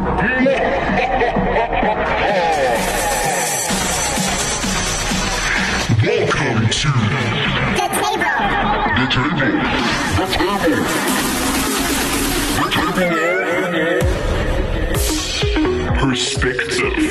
Welcome to The table. the table. The table. The table. Perspective.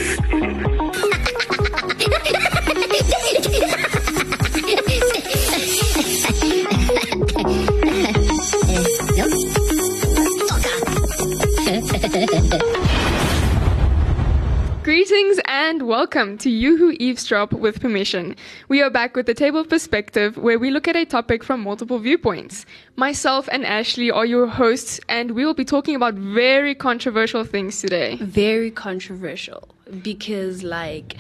Welcome to You Who Eavesdrop with Permission. We are back with the Table of Perspective where we look at a topic from multiple viewpoints. Myself and Ashley are your hosts and we will be talking about very controversial things today. very controversial because like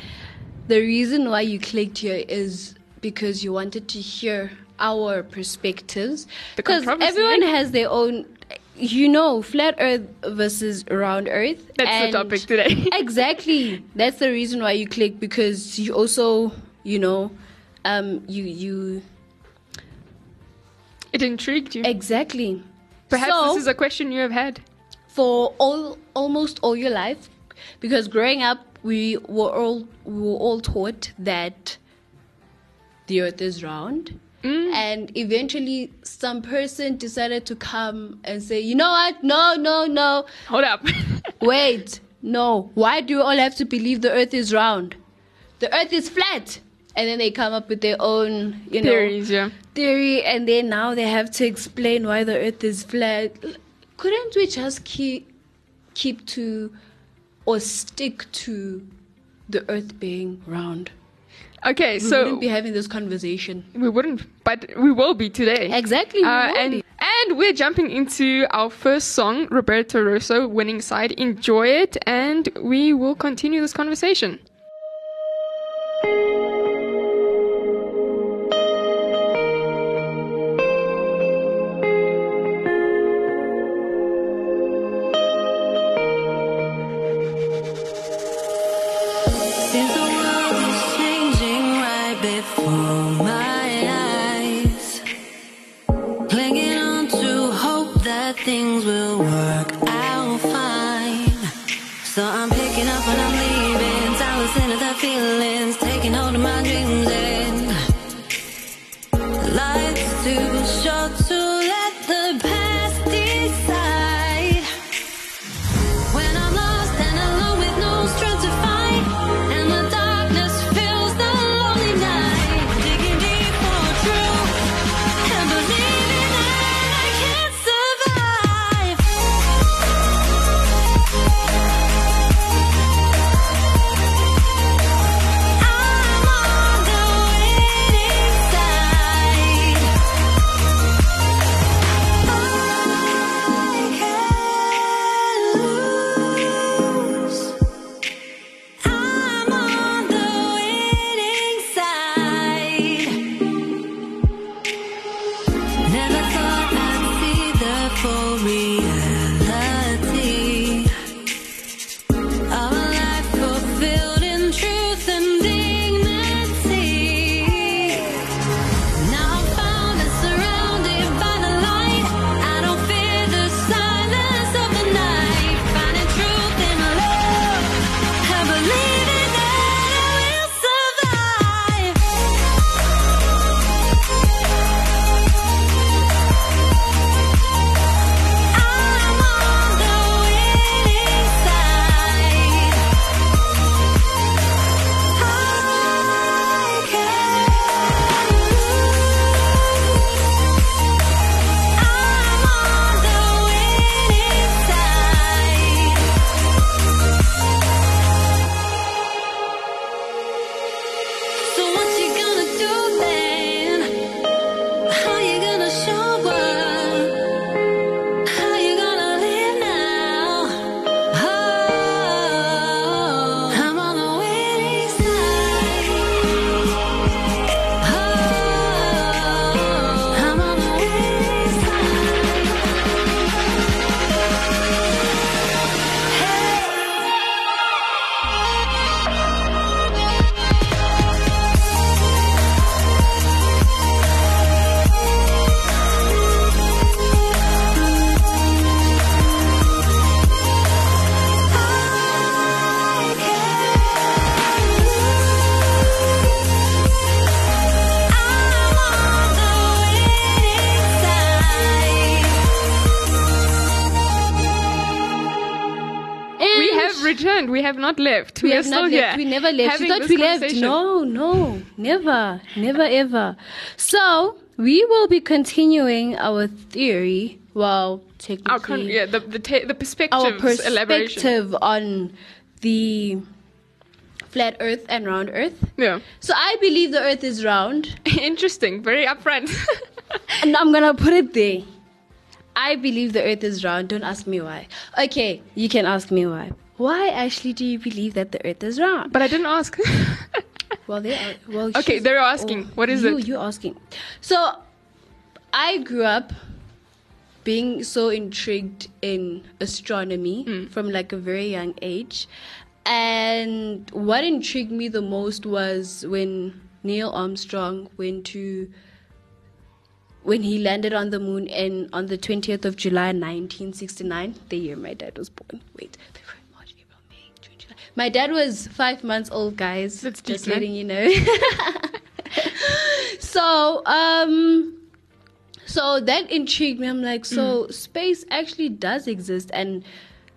the reason why you clicked here is because you wanted to hear our perspectives because everyone has their own you know flat earth versus round earth That's the topic today. exactly that's the reason why you click because you also you know um you you It intrigued you. exactly Perhaps So- this is a question you have had. for all almost all your life because growing up we were all we were all taught that the earth is round Mm. and eventually some person decided to come and say you know what? No no no. Hold up. wait. No. Why do you all have to believe the earth is round? The earth is flat. And then they come up with their own you know Theories, yeah. theory. And then now they have to explain why the earth is flat. Couldn't we just keep keep to or stick to the earth being round Okay, we so we wouldn't be having this conversation we wouldn't, but we will be today. exactly Uh, and be. and we're jumping into our first song, Roberto Rosso, winning side. Enjoy it, and we will continue this conversation. Short to let We have not left. We are have still not here. left. We never left. having You thought we left? No, no, never, never, ever. So we will be continuing our theory. Well, technically, Our con- yeah, the the, ta- the perspectives our perspective on the flat Earth and round Earth. Yeah, So I believe the Earth is round, interesting. Very upfront. and I'm gonna put it there. I believe the Earth is round. Don't ask me why. Okay, you can ask me why. Why actually do you believe that the Earth is round? but I didn't ask. Well, they are. Well, Okay, they're asking. What is you, it? You're asking. So, I grew up being so intrigued in astronomy Hmm. from like a very young age, and what intrigued me the most was when Neil Armstrong went to. When he landed on the moon and on the 20th of July 1969, the year my dad was born. Wait, My dad was five months old, guys. That's just man. letting you know. so, um, so that intrigued me. I'm like, so Mm. space actually does exist. And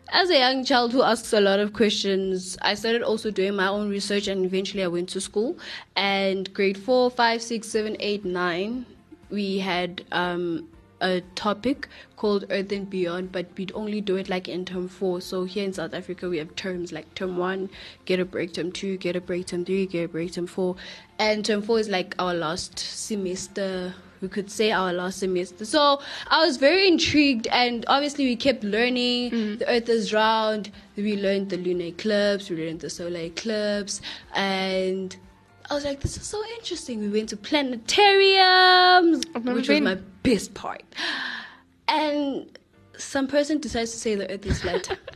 as a young child who asks a lot of questions, I started also doing my own research and eventually I went to school. And grade four, five, six, seven, eight, nine, we had um, a topic called Earth and Beyond, but we'd only do it like in term four. So here in South Africa, we have terms like term one, get a break, term two, get a break, term three, get a break, term four. And term four is like our last semester. We could say our last semester. So I was very intrigued, and obviously, we kept learning. Mm-hmm. The Earth is round. We learned the lunar eclipse, we learned the solar eclipse, and I was like, this is so interesting. We went to planetariums, which been. was my best part. And some person decides to say the earth is flat.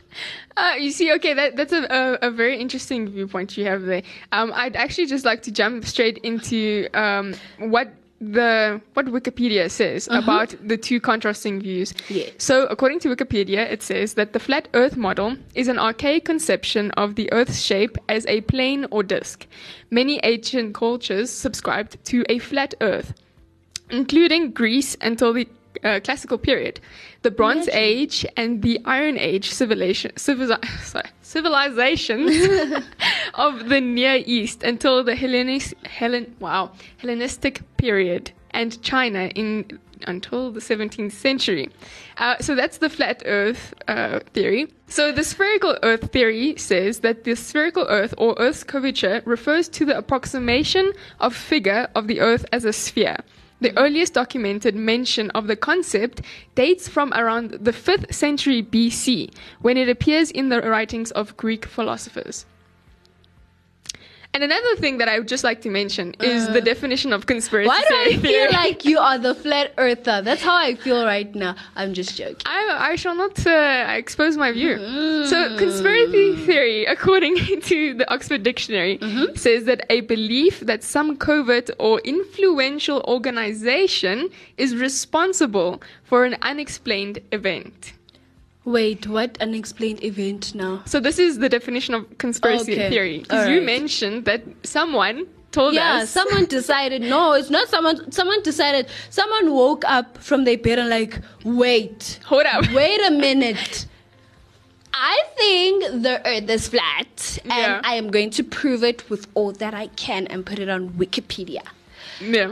Uh, you see, okay, that, that's a, a, a very interesting viewpoint you have there. Um, I'd actually just like to jump straight into um, what the what Wikipedia says uh-huh. about the two contrasting views. Yes. So, according to Wikipedia, it says that the flat Earth model is an archaic conception of the Earth's shape as a plane or disk. Many ancient cultures subscribed to a flat Earth, including Greece until the uh, classical period, the Bronze Imagine. Age, and the Iron Age civilization, civilizations of the Near East until the Hellenis- Hellen, wow, Hellenistic period, and China in until the 17th century. Uh, so that's the flat Earth uh, theory. So the spherical Earth theory says that the spherical Earth or Earth's curvature refers to the approximation of figure of the Earth as a sphere. The earliest documented mention of the concept dates from around the 5th century BC, when it appears in the writings of Greek philosophers. And another thing that I would just like to mention is the uh. definition of conspiracy Why do I theory. feel like you are the flat earther? That's how I feel right now. I'm just joking. I, I shall not uh, expose my view. So, mm. conspiracy theory, according to the Oxford Dictionary, mm-hmm. says that a belief that some covert or influential organization is responsible for an unexplained event. Wait, what unexplained event now? So, this is the definition of conspiracy Okay. theory. Because All you mentioned that someone told Yeah, us. Yeah, someone decided. No, it's not someone. Someone decided. Someone woke up from their bed and like, wait, Hold up. wait a minute. I think the earth is flat, and Yeah. I am going to prove it with all that I can and put it on Wikipedia. Yeah.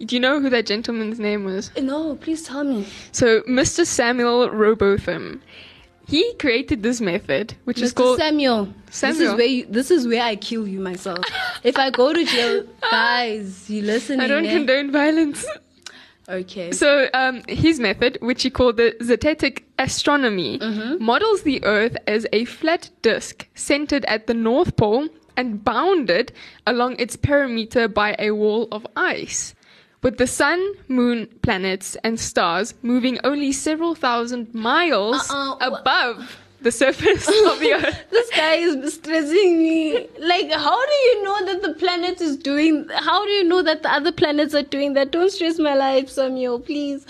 Do you know who that gentleman's name was? No, please tell me. So, Mr. Samuel Rowbotham, he created this method, which is called. Samuel. This is where you, this is where I kill you myself. if I go to jail, guys, you listen. I don't eh? condone violence. Okay. So, um, his method, which he called the zetetic astronomy, Mm-hmm. models the Earth as a flat disk centered at the North Pole and bounded along its perimeter by a wall of ice. With the sun, moon, planets, and stars moving only several thousand miles Uh-uh, above the surface of the Earth. this guy is stressing me. Like, how do you know that the planet is doing? How do you know that the other planets are doing that? Don't stress my life, Samuel, please.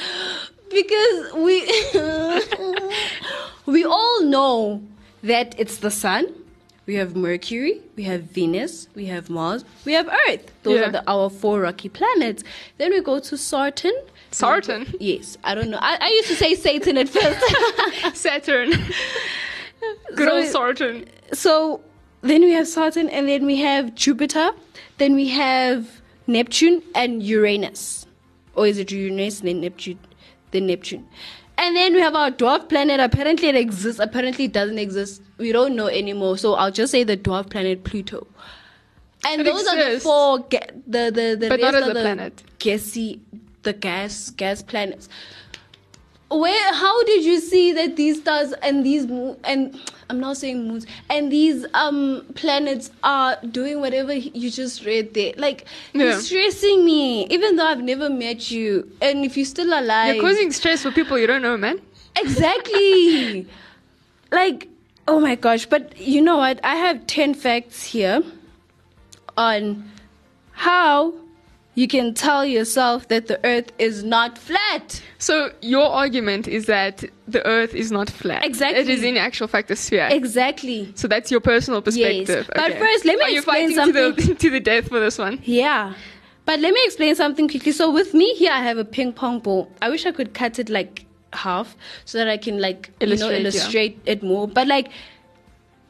Because we we all know that it's the sun. We have Mercury, we have Venus, we have Mars, we have Earth. Those Yeah. are the, our four rocky planets. Then we go to Saturn. Saturn? Yes, I don't know. I, I used to say Satan at first. Saturn. Good So old Sarton. so then we have Saturn, and then we have Jupiter, then we have Neptune and Uranus, or is it Uranus then Neptune, then Neptune, and then we have our dwarf planet. Apparently, it exists. Apparently, it doesn't exist. We don't know anymore. So I'll just say the dwarf planet Pluto. And It those are the four, ga- the the the But not as a the planet. gassy, the gas gas planets. Where? How did you see that these stars and these moon and I'm not saying moons and these um planets are doing whatever you just read there? Like Yeah. you're stressing me, even though I've never met you. And if you're still alive, You're causing stress for people you don't know, man. exactly. like oh my gosh! But you know what? I have ten facts here on how you can tell yourself that the Earth is not flat. So your argument is that the Earth is not flat. Exactly. It is in actual fact a sphere. Exactly. so that's your personal perspective. But Okay. first, let me Are you explain fighting to something. the, to the death for this one? Yeah. But let me explain something quickly. So with me here, I have a ping pong ball. I wish I could cut it like half so that I can like you know Illustrate, yeah. illustrate it more. But like,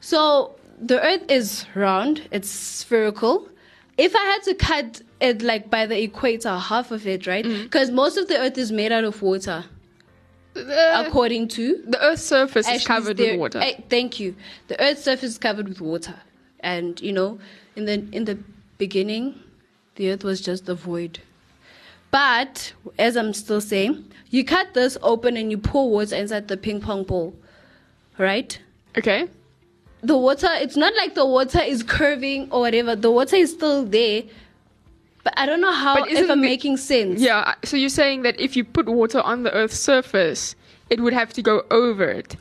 so the Earth is round. It's spherical. If I had to cut it like by the equator, half of it, right? Mm. Because most of the Earth is made out of water, The, according to the Earth's surface is covered theory- with water. Eh, thank you. The Earth's surface is covered with water, and you know, in the in the beginning, the Earth was just a void. But as I'm still saying, you cut this open and you pour water inside the ping pong ball, right? okay. The water, it's not like the water is curving or whatever. The water is still there, but I don't know how if I'm the- making sense. Yeah. So you're saying that if you put water on the Earth's surface, it would have to go over it,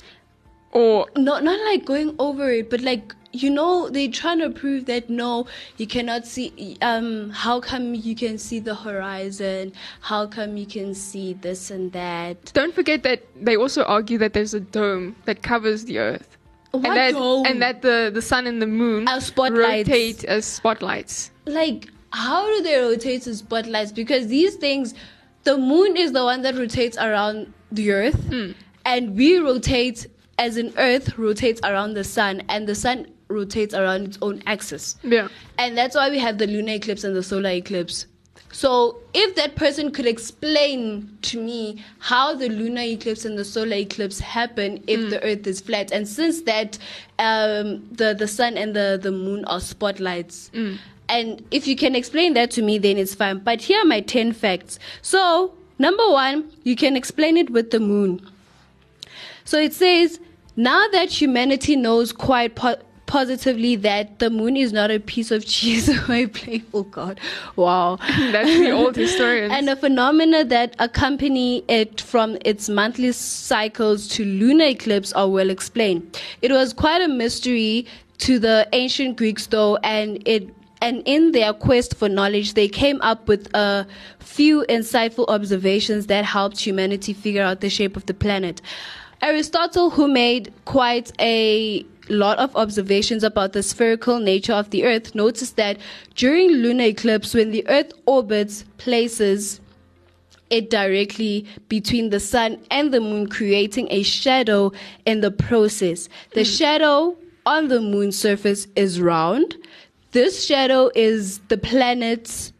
or no, not like going over it, but like you know, they're trying to prove that no, you cannot see. Um, how come you can see the horizon? How come you can see this and that? don't forget that they also argue that there's a dome that covers the Earth. What and that, dome? and that the, the sun and the moon rotate as spotlights. Like, how do they rotate the spotlights? Because these things, the moon is the one that rotates around the Earth, Hmm. and we rotate as an Earth rotates around the sun, and the sun rotates around its own axis. Yeah. And that's why we have the lunar eclipse and the solar eclipse. So, if that person could explain to me how the lunar eclipse and the solar eclipse happen if the Earth is flat, and since that um, the the sun and the the moon are spotlights, and if you can explain that to me, then it's fine. But here are my ten facts. So, number one, you can explain it with the moon. So it says, now that humanity knows quite po- positively that the moon is not a piece of cheese or a playful god. Wow. That's the old historians. and the phenomena that accompany it from its monthly cycles to lunar eclipse are well explained. It was quite a mystery to the ancient Greeks though, and it and in their quest for knowledge, they came up with a few insightful observations that helped humanity figure out the shape of the planet. Aristotle, who made quite a lot of observations about the spherical nature of the Earth, noticed that during lunar eclipse, when the Earth orbits places it directly between the sun and the moon, creating a shadow in the process. The hmm. shadow on the moon's surface is round. This shadow is the planet's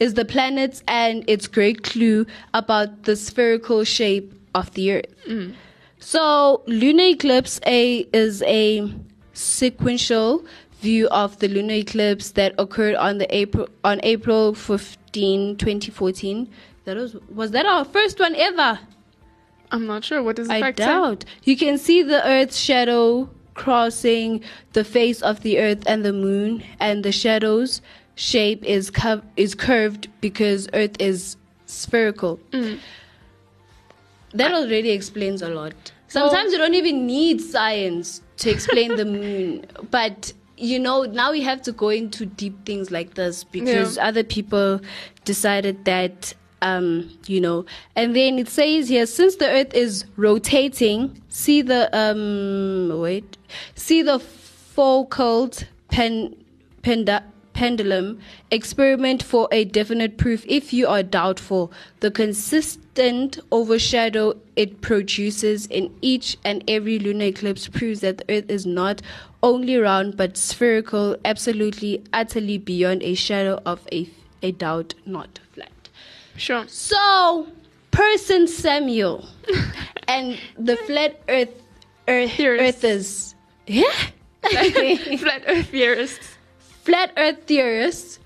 is the planets and its great clue about the spherical shape of the Earth. Mm. So, lunar eclipse a is a sequential view of the lunar eclipse that occurred on the April on April 15, 2014. That was was that our first one ever? I'm not sure. What does the I fact say? doubt. You can see the Earth's shadow crossing the face of the Earth and the Moon, and the shadow's shape is cov- is curved because Earth is spherical. Mm. That already explains a lot. Sometimes you don't even need science to explain the moon, but you know now we have to go into deep things like this because Yeah. other people decided that um, you know. And then it says here, since the Earth is rotating, see the um, wait, see the focal pen, penda, pendulum. Experiment for a definite proof if you are doubtful. The consistent overshadow it produces in each and every lunar eclipse proves that the Earth is not only round but spherical, absolutely, utterly beyond a shadow of a, a doubt, not. Sure. So, person Samuel and the flat Earth, earth Theorists. Earthers, yeah, Flat Earth theorists. flat Earth theorists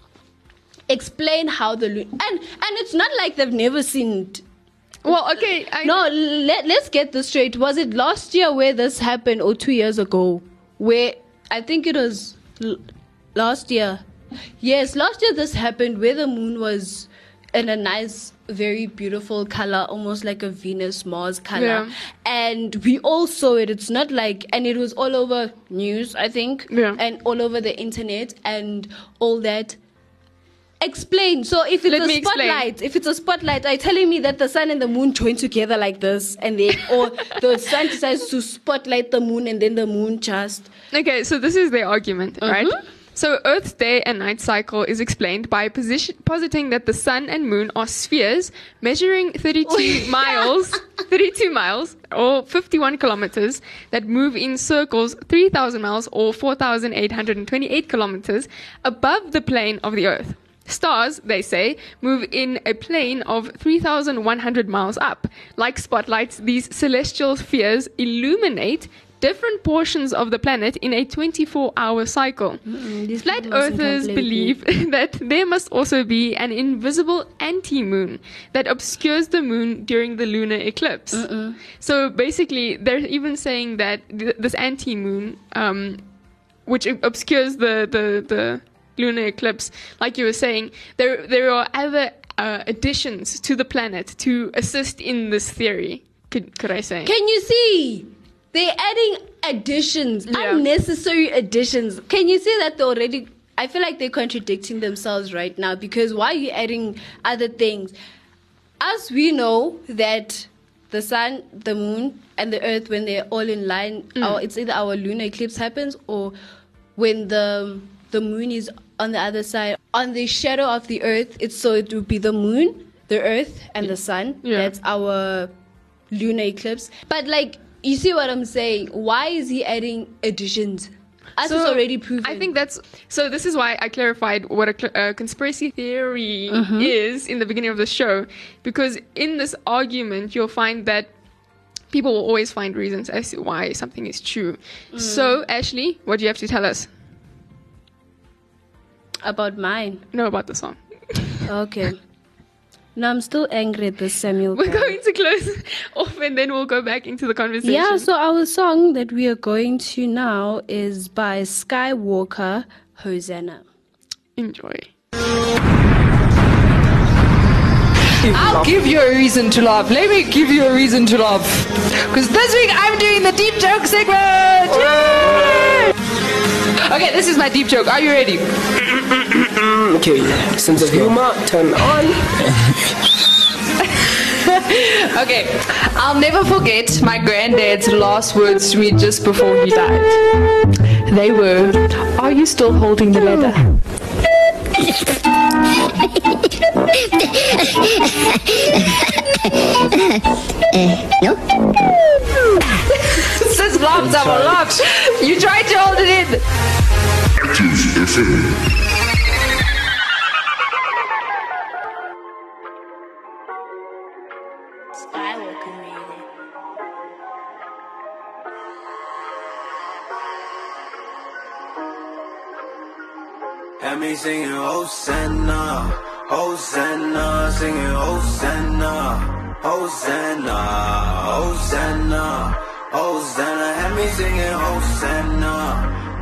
explain how the lu- and and it's not like they've never seen. It. Well, okay. I, No, let let's get this straight. Was it last year where this happened, or two years ago? Where I think it was l- last year. Yes, last year this happened where the moon was in a nice, very beautiful color, almost like a Venus Mars color. Yeah. And we all saw it. It's not like, and it was all over news, I think, Yeah. and all over the internet and all that. Explain. So if it's Let a me explain. spotlight, if it's a spotlight, are you telling me that the sun and the moon join together like this, and they or the sun decides to spotlight the moon, and then the moon just Okay, so this is their argument, right? Mm-hmm. So Earth's day and night cycle is explained by position, positing that the sun and moon are spheres measuring 32 miles, 32 miles or 51 kilometers that move in circles 3,000 miles or 4,828 kilometers above the plane of the Earth. Stars, they say, move in a plane of 3,100 miles up. Like spotlights, these celestial spheres illuminate different portions of the planet in a 24 hour cycle. these Flat earthers believe that there must also be an invisible anti moon that obscures the moon during the lunar eclipse. So basically, they're even saying that th- this anti moon, um, which obscures the, the, the lunar eclipse, like you were saying, there, there are other uh, additions to the planet to assist in this theory. Could, could I say? Can you see? They're adding additions, Yeah. unnecessary additions. Can you see that they're already? I feel like they're contradicting themselves right now because why are you adding other things? As we know that the sun, the moon, and the earth, when they're all in line, Mm. our, it's either our lunar eclipse happens or when the the moon is on the other side. On the shadow of the earth, it's so it would be the moon, the earth, and the sun. Yeah. That's our lunar eclipse. But like, you see what I'm saying? Why is he adding additions? Us is already proven. I think that's so. This is why I clarified what a, a conspiracy theory Mm-hmm. is in the beginning of the show, because in this argument you'll find that people will always find reasons as to why something is true. Mm. So, Ashley, what do you have to tell us? about mine. Know about the song? Okay. no, I'm still angry at this Samuel. We're guy. going to close off, and then we'll go back into the conversation. Yeah, so our song that we are going to now is by Skywalker Hosanna. enjoy. I'll give you a reason to laugh. Let me give you a reason to laugh. Because this week I'm doing the deep joke segment. Yay! Okay, this is my deep joke. Are you ready? Okay, sense of humor, turn on. Okay, I'll never forget my granddad's last words to me just before he died. They were, Are you still holding the leather? Sis laughs, I will laugh. You tried to hold it in. Had me singing Hosanna, Hosanna, singing Hosanna, Hosanna, Hosanna, Hosanna. Had me singing Hosanna,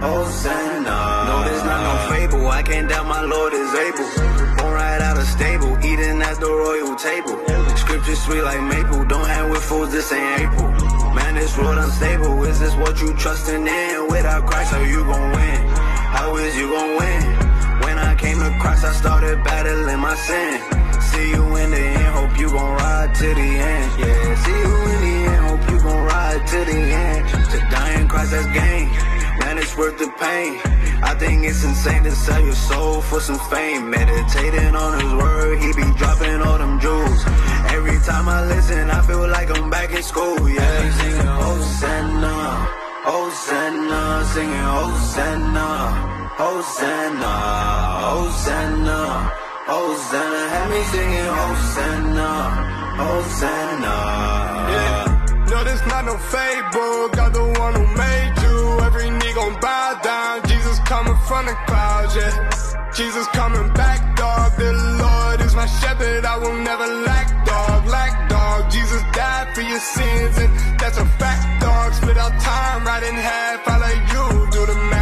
Hosanna. No, this not no fable. I can't doubt my Lord is able. Born right out of stable, eating at the royal table. Scripture sweet like maple. Don't hang with fools, this ain't April. Man, this road unstable. Is this what you trusting in? Without Christ, how you gon' win? How is you gon' win? When I started battling my sin. See you in the end, hope you gon' ride to the end. Yeah, see you in the end, hope you gon' ride to the end. To die in Christ, that's gain. Man, it's worth the pain. I think it's insane to sell your soul for some fame. Meditating on his word, he be dropping all them jewels. Every time I listen, I feel like I'm back in school. Yeah, singing Hosanna, Hosanna, singing Hosanna, Hosanna, Hosanna, Hosanna. Have me singing Hosanna, Hosanna. Yeah. No, this not no fable. God the one who made you. Every knee gon' bow down. Jesus coming from the clouds, yeah. Jesus coming back, dog. The Lord is my shepherd. I will never lack, dog. Lack, dog. Jesus died for your sins, and that's a fact, dog. Split our time right in half. I let you do the math.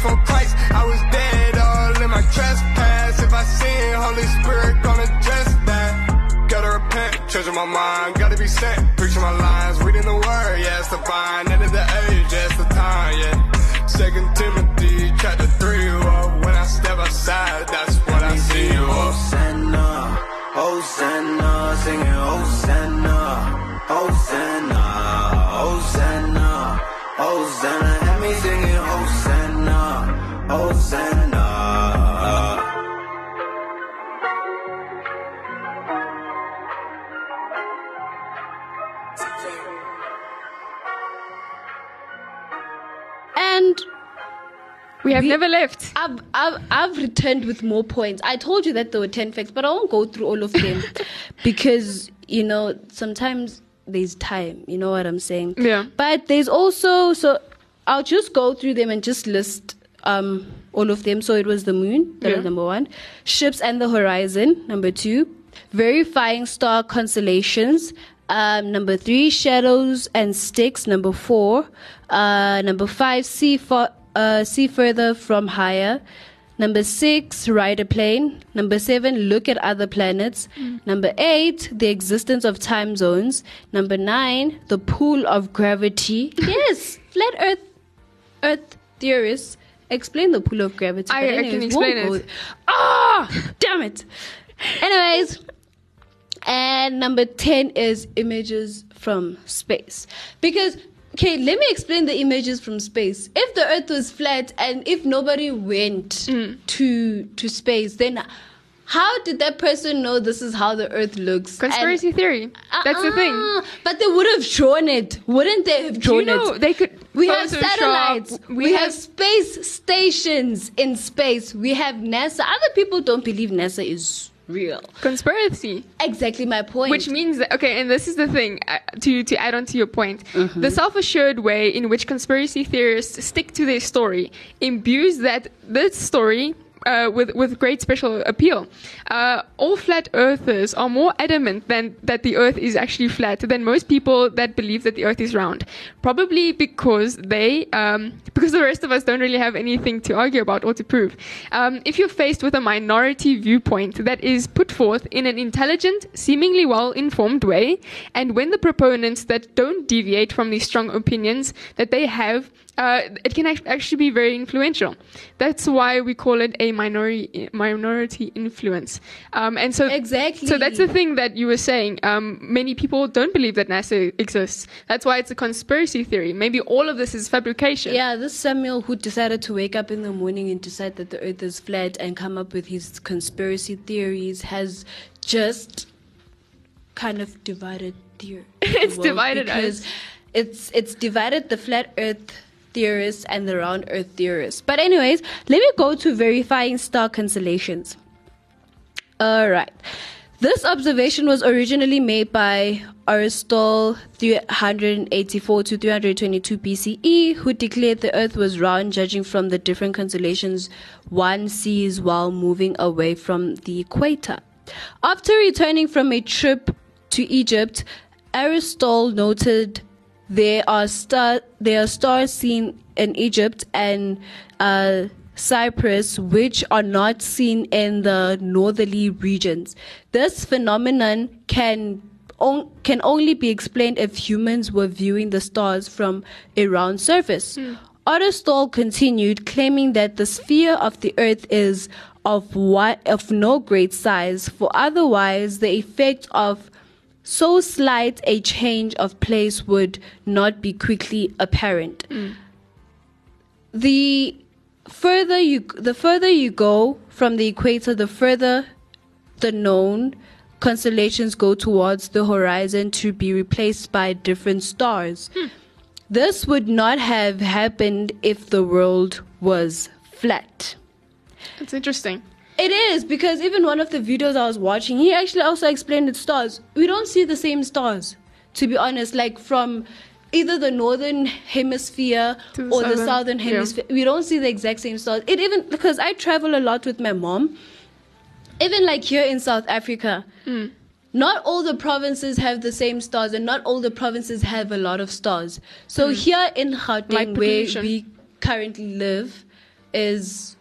Before Christ, I was dead, all in my trespass. If I sin, Holy Spirit gonna address that. Gotta repent, changing my mind, gotta be sent, preaching my lines, reading the word, yeah, it's the vine, end of the age, yeah, it's the time, yeah. Second Timothy, chapter 3, well, when I step outside, that's what We have We- never left. I've, I've, I've returned with more points. I told you that there were 10 facts, but I won't go through all of them because, you know, sometimes there's time. You know what I'm saying? Yeah. But there's also, so I'll just go through them and just list um, all of them. So it was the moon, that Yeah. was number one. Ships and the horizon, number two. Verifying star constellations. Um, number three, shadows and sticks. Number four. Uh, number five, see, fa- uh, see further from higher. Number six, ride a plane. Number seven, look at other planets. Number eight, the existence of time zones. Number nine, the pool of gravity. yes, flat Earth, Earth theorists explain the pool of gravity. I- but I can explain it. Ah, damn it. Anyways, and number 10 is images from space. Because, okay, let me explain the images from space. If the earth was flat and if nobody went mm. to to space, then how did that person know this is how the earth looks? Conspiracy And- theory. That's the thing. Uh-uh, But they would have shown it. Wouldn't they have Do you shown know it? they could We have satellites. We, We, have, have, space stations in space. We have NASA. Other people don't believe NASA is real. conspiracy. Exactly my point. Which means that okay, and this is the thing uh, to to add on to your point, Mm-hmm. the self-assured way in which conspiracy theorists stick to their story imbues that this story. Uh, with with great special appeal, uh, all flat earthers are more adamant than that the Earth is actually flat than most people that believe that the Earth is round. Probably because they, um, because the rest of us don't really have anything to argue about or to prove. Um, if you're faced with a minority viewpoint that is put forth in an intelligent, seemingly well-informed way, and when the proponents that don't deviate from these strong opinions that they have uh, it can actually be very influential. That's why we call it a minority minority influence. Um, and so Exactly. So that's the thing that you were saying. Um, many people don't believe that NASA exists. That's why it's a conspiracy theory. Maybe all of this is fabrication. yeah, this Samuel who decided to wake up in the morning and decide that the earth is flat and come up with his conspiracy theories has just kind of divided the It's the world divided us. because it's it's divided the flat earth theorists and the round earth theorists. But anyways, let me go to verifying star constellations. All right. This observation was originally made by Aristotle 384 to 322 BCE, who declared the earth was round, judging from the different constellations one sees while moving away from the equator. After returning from a trip to Egypt, Aristotle noted there are star there are stars seen in Egypt and uh, Cyprus which are not seen in the northerly regions. This phenomenon can on, can only be explained if humans were viewing the stars from a round surface. otto Aristotle continued, claiming that the sphere of the earth is of what of no great size, for otherwise the effect of so slight a change of place would not be quickly apparent. Mm. the further you the further you go from the equator, the further the known constellations go towards the horizon to be replaced by different stars. Hmm. This would not have happened if the world was flat. It's interesting. It is because even one of the videos I was watching, he actually also explained its stars. We don't see the same stars, to be honest. Like from either the northern hemisphere the or the southern, southern yeah. hemisphere, we don't see the exact same stars. It even because I travel a lot with my mom. Even like here in South Africa, Hmm. not all the provinces have the same stars, and not all the provinces have a lot of stars. So here in Gauteng. Where we currently live, is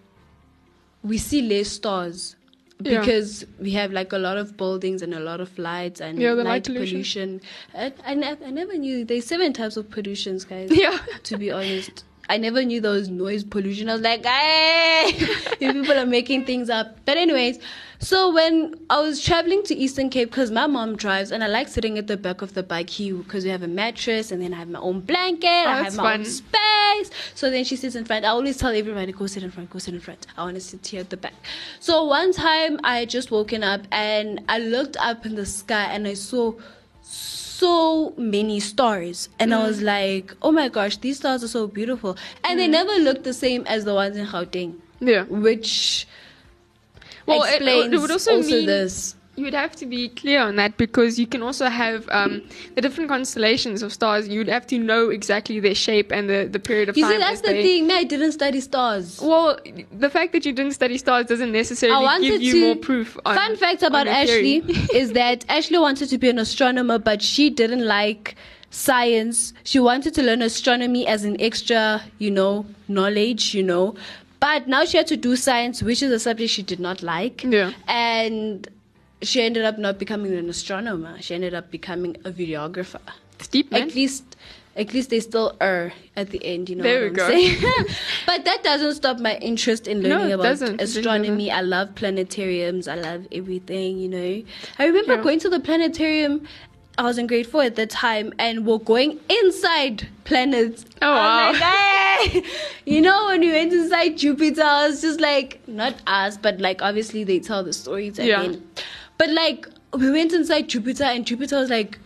we see less stars Yeah. because we have like a lot of buildings and a lot of lights and Yeah, light light pollution. pollution. I, I, I never knew there's seven types of pollutions, guys. Yeah. To be honest, I never knew there was noise pollution. I was like, hey, people are making things up. But anyways, so when I was traveling to Eastern Cape, because my mom drives, and I like sitting at the back of the bike here because we have a mattress, and then I have my own blanket, oh, I have my own space. So then she sits in front. I always tell everybody, go sit in front, go sit in front. I want to sit here at the back. So one time I had just woken up and I looked up in the sky and I saw so many stars. And I mm. was like, oh my gosh, these stars are so beautiful. And they mm. never look the same as the ones in Gauteng, Yeah. which Well, it- explains it would also mean- this. You would have to be clear on that because you can also have um, the different constellations of stars. You'd have to know exactly their shape and the, the period of You time. You see, that's the they- thing. Me, I didn't study stars. Well, the fact that you didn't study stars doesn't necessarily give you to. more proof. On, fun fact about Ashley is that Ashley wanted to be an astronomer, but she didn't like science. She wanted to learn astronomy as an extra, you know, knowledge, you know. But now she had to do science, which is a subject she did not like. Yeah. And she ended up not becoming an astronomer. She ended up becoming a videographer. It's deep, man. At least, at least they still are at the end. You know There what we I'm go. saying? but that doesn't stop my interest in learning it about doesn't. Astronomy. I love planetariums. I love everything. You know. I remember Yeah. going to the planetarium. I was in grade four at the time, and we're going inside planets. Oh, I was wow. like, "Hey!" You know, when we went inside Jupiter, I was just like, not us, but like obviously they tell the stories Yeah. again. But like we went inside Jupiter, and Jupiter was like,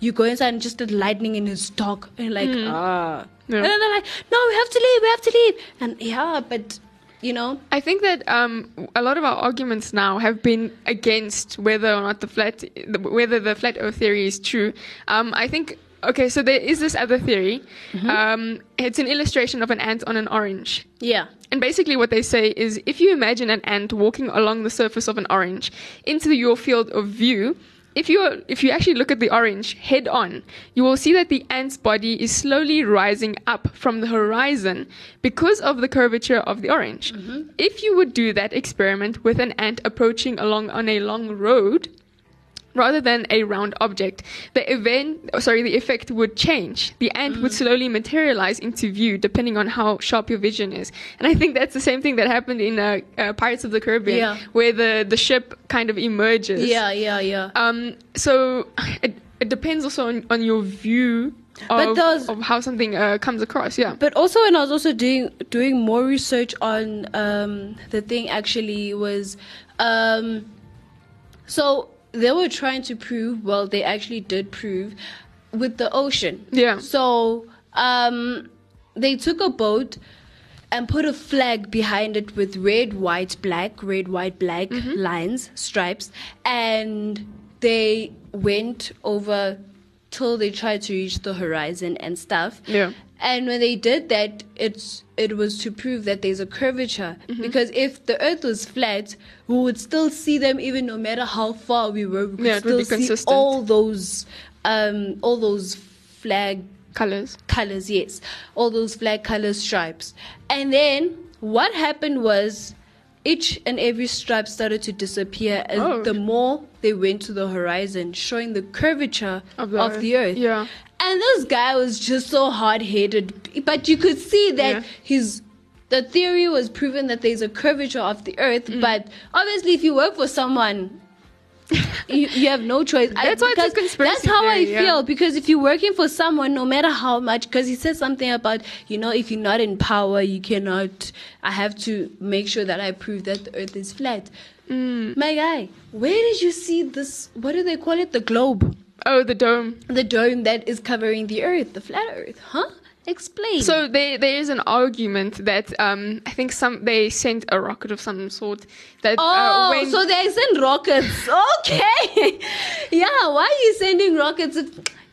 you go inside and just the lightning in his dark, and like ah. Hmm. Yeah. And then they're like, no, we have to leave, we have to leave, and yeah, but you know, I think that um, a lot of our arguments now have been against whether or not the flat, whether the flat Earth theory is true. Um, I think okay, so there is this other theory. Mm-hmm. Um, it's an illustration of an ant on an orange. yeah, And basically, what they say is if you imagine an ant walking along the surface of an orange into your field of view, if you if you actually look at the orange head on, you will see that the ant's body is slowly rising up from the horizon because of the curvature of the orange. Mm-hmm. If you would do that experiment with an ant approaching along on a long road, rather than a round object, the event, sorry, the effect would change. The ant Mm. would slowly materialize into view, depending on how sharp your vision is. And I think that's the same thing that happened in uh, uh, Pirates of the Caribbean, Yeah. where the the ship kind of emerges. yeah, yeah, yeah. Um. So it, it depends also on, on your view of, of how something uh, comes across. Yeah. But also, when I was also doing doing more research on um, the thing, actually was, um, so they were trying to prove. Well, they actually did prove with the ocean. Yeah. So um, they took a boat and put a flag behind it with red, white, black, red, white, black Mm-hmm. lines, stripes, and they went over till they tried to reach the horizon and stuff. Yeah. And when they did that, it's it was to prove that there's a curvature. Mm-hmm. Because if the Earth was flat, we would still see them even no matter how far we were. We could Yeah, still see consistent. all those um, all those flag Colors. colors, yes, all those flag color stripes. And then what happened was each and every stripe started to disappear as Oh. the more they went to the horizon, showing the curvature Of of the the, earth. earth. Yeah. And this guy was just so hard headed, but you could see that Yeah. his. The theory was proven that there's a curvature of the earth, Mm. but obviously, if you work for someone, you, you have no choice. I- That's why it's a conspiracy That's how I yeah. feel because if you're working for someone, no matter how much, because he said something about you know if you're not in power, you cannot. I have to make sure that I prove that the Earth is flat. Mm. My guy, where did you see this? What do they call it? The globe, Oh, the dome. the dome that is covering the Earth, the flat Earth, huh? Explain. So there, there is an argument that um, I think some they sent a rocket of some sort that Oh, uh, so they send rockets. Okay. yeah, why are you sending rockets?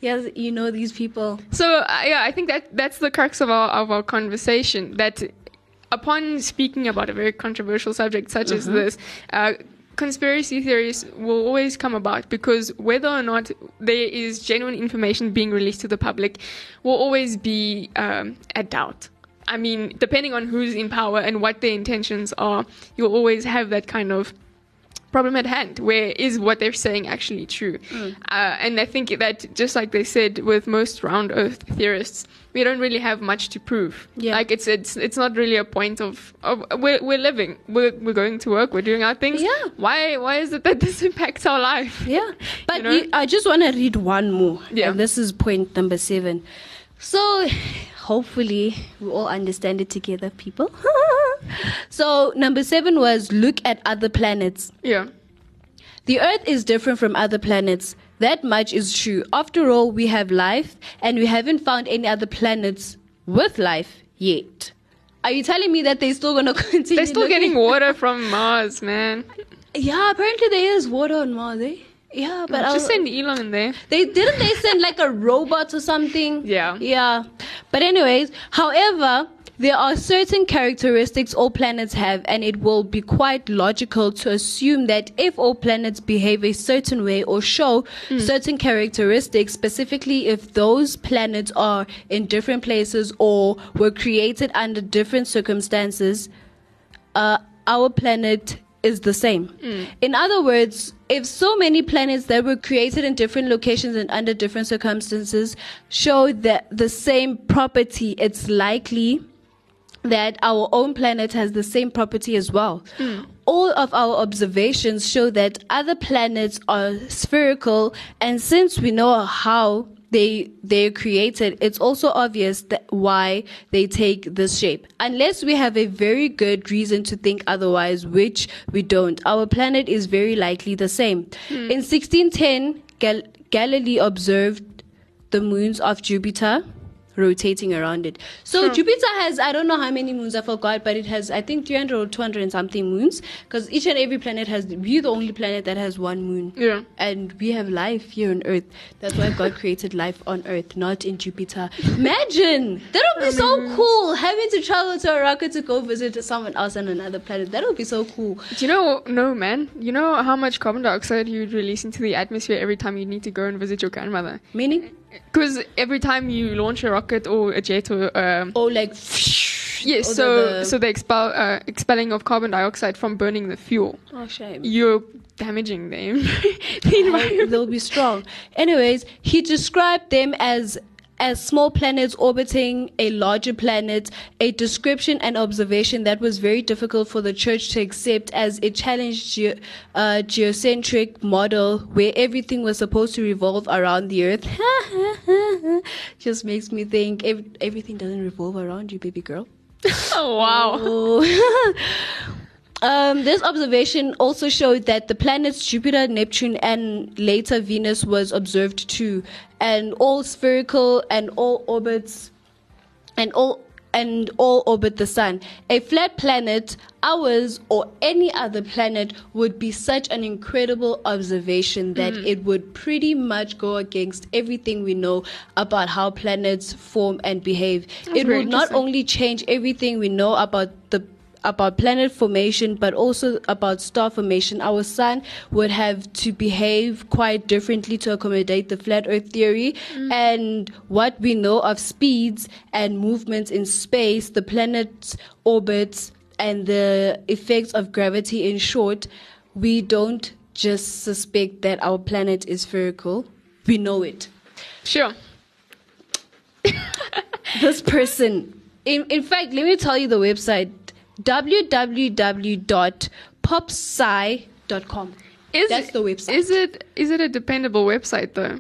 Yes, you know these people. So uh, yeah, I think that that's the crux of our of our conversation. That upon speaking about a very controversial subject such as this, uh, conspiracy theories will always come about because whether or not there is genuine information being released to the public will always be um, a doubt. I mean, depending on who's in power and what their intentions are, you'll always have that kind of problem at hand where is what they're saying actually true uh, and i think that just like they said with most round earth theorists we don't really have much to prove Yeah. like it's it's it's not really a point of, of we're, we're living we're, we're going to work we're doing our things Yeah. why why is it that this impacts our life Yeah, but know? you- I just want to read one more. Yeah. And this is point number seven. So, hopefully, we all understand it together, people. so, number seven was look at other planets. yeah The Earth is different from other planets. That much is true. After all, we have life, and we haven't found any other planets with life yet. Are you telling me that they're still gonna continue? they're still looking? getting water from mars man Yeah, apparently there is water on Mars. Eh? Yeah, but I just send elon in there They didn't they send like a robot or something? Yeah. Yeah. But anyways, however, there are certain characteristics all planets have and it will be quite logical to assume that if all planets behave a certain way or show certain characteristics, specifically if those planets are in different places or were created under different circumstances, uh, our planet is the same. Mm. In other words, if so many planets that were created in different locations and under different circumstances show that the same property, it's likely that our own planet has the same property as well. Mm. All of our observations show that other planets are spherical, and since we know how they they're created, it's also obvious that why they take this shape. Unless we have a very good reason to think otherwise, which we don't. Our planet is very likely the same. Hmm. In 1610, Gal- Galilee observed the moons of Jupiter rotating around it. So Jupiter has I don't know how many moons I forgot, but it has I think 300 or 200 and something moons because each and every planet has we're the only planet that has one moon. Yeah. And we have life here on Earth. That's why God created life on Earth, not in Jupiter. Imagine that would be so cool having to travel to a rocket to go visit someone else on another planet. That would be so cool. Do you know? No, man. You know how much carbon dioxide you'd release into the atmosphere every time you need to go and visit your grandmother? Meaning, Because every time you launch a rocket or a jet or um, oh, like yes, or so the- so the expel uh, expelling of carbon dioxide from burning the fuel, oh shame. you're damaging them. the they'll be strong. Anyways, he described them as as small planets orbiting a larger planet, a description and observation that was very difficult for the church to accept as it challenged ge- uh, geocentric model where everything was supposed to revolve around the earth. Just makes me think ev- everything doesn't revolve around you, baby girl. Oh wow! Um, this observation also showed that the planets Jupiter, Neptune, and later Venus was observed too, and all spherical and all orbits, and all and all orbit the sun. A flat planet, ours or any other planet, would be such an incredible observation that it would pretty much go against everything we know about how planets form and behave. it would not only change everything we know about the about planet formation but also about star formation. Our sun would have to behave quite differently to accommodate the flat earth theory. Mm. And what we know of speeds and movements in space the planet's orbits and the effects of gravity in short we don't just suspect that our planet is spherical. We know it. Sure. this person. In, in fact, let me tell you the website www.popsci.com. Is That's the website. Is it is it a dependable website though?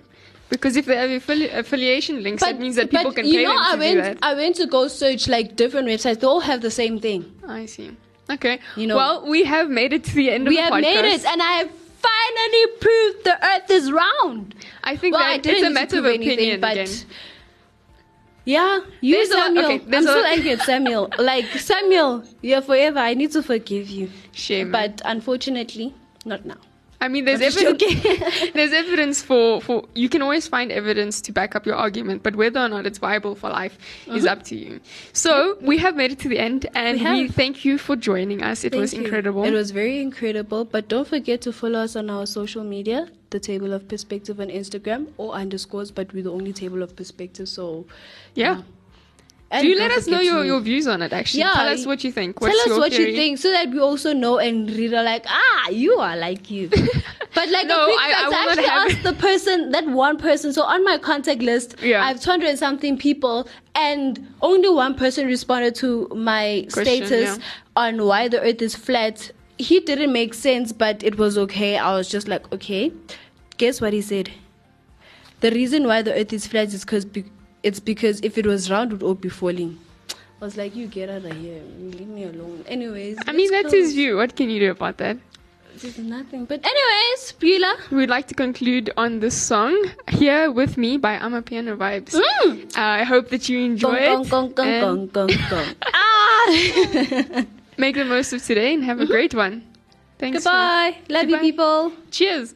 Because if they have affili- affiliation links, that means that people but can you pay know, them to I do went, that. I went to go search like different websites. They all have the same thing. I see. Okay. You know- well, we have made it to the end of the podcast. We have made it, and I have finally proved the Earth is round. I think Well, that I didn't it's a matter of prove anything, opinion but again. Yeah, you There's a- Samuel. okay, I'm a- still angry at Samuel. like Samuel, you're forever. I need to forgive you, Shame. but unfortunately, not now. I mean, there's evidence. there's evidence for for you can always find evidence to back up your argument, but whether or not it's viable for life is uh-huh. up to you. So we have made it to the end, and We we, thank you for joining us. It was Thank you. incredible. It was very incredible. But don't forget to follow us on our social media, the Table of Perspective on Instagram or underscores, but we're the only Table of Perspective. So yeah. And Do you let us know your, your views on it? Actually, Yeah, tell us what you think. What's Tell us what theory? you think so that we also know and read are like, ah, you are like you. But like No, a quick I- I I, actually asked the person, that one person. So on my contact list, Yeah. I have 200 something people, and only one person responded to my Question, status yeah. on why the earth is flat. He didn't make sense, but it was okay. I was just like, okay. Guess what he said? The reason why the earth is flat is because be- it's because if it was round, it would all be falling. I was like, you get out of here. Leave me alone. Anyways. I mean, that's his view. What can you do about that? There's nothing. But anyways, Beulah. We'd like to conclude on this song here with me by Ama Piano Vibes. Mm. Uh, I hope that you enjoy Gong, it. gong, gong, ah! Make the most of today and have a great one. Thanks. for- Goodbye. Love Goodbye. you, people. Cheers.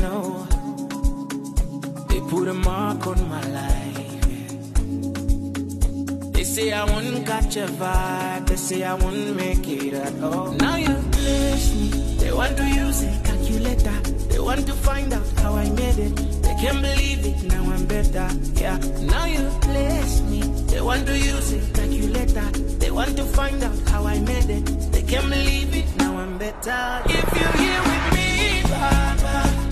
no, no. They put a mark on my life. They say I won't catch a vibe. They say I won't make it at all. Now you bless me. They want to use a calculator. They want to find out how I made it. They can't believe it. Now I'm better. Yeah. Now you bless me. They want to use a calculator. They want to find out how I made it. They can't believe it. Now I'm better. If you're here with me, Baba,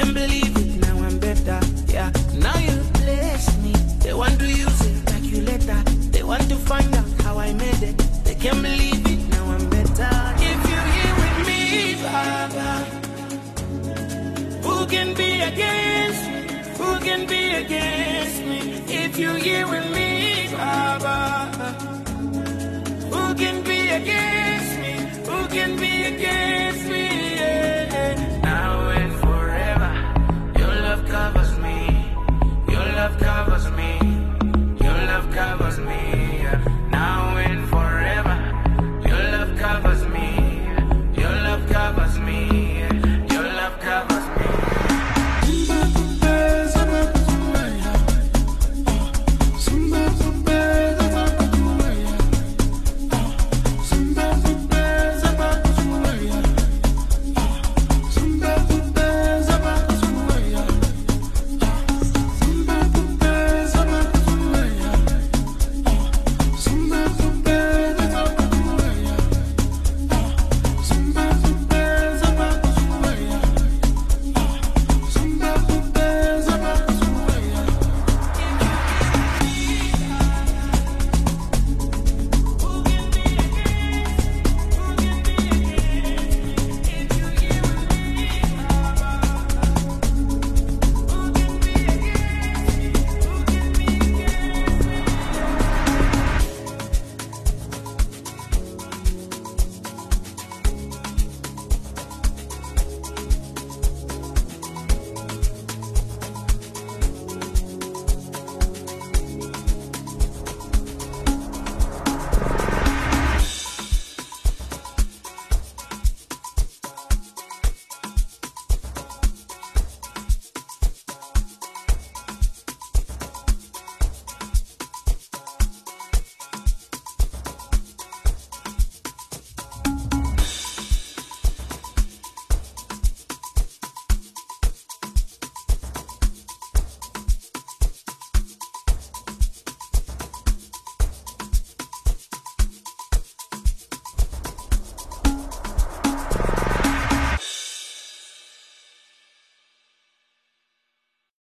can't believe it, now I'm better. Yeah, now you bless me. They want to use it like you later. They want to find out how I made it. They can't believe it, now I'm better. If you're here with me, Baba, who can be against me? Who can be against me? If you're here with me, Baba, who can be against me? Who can be against me?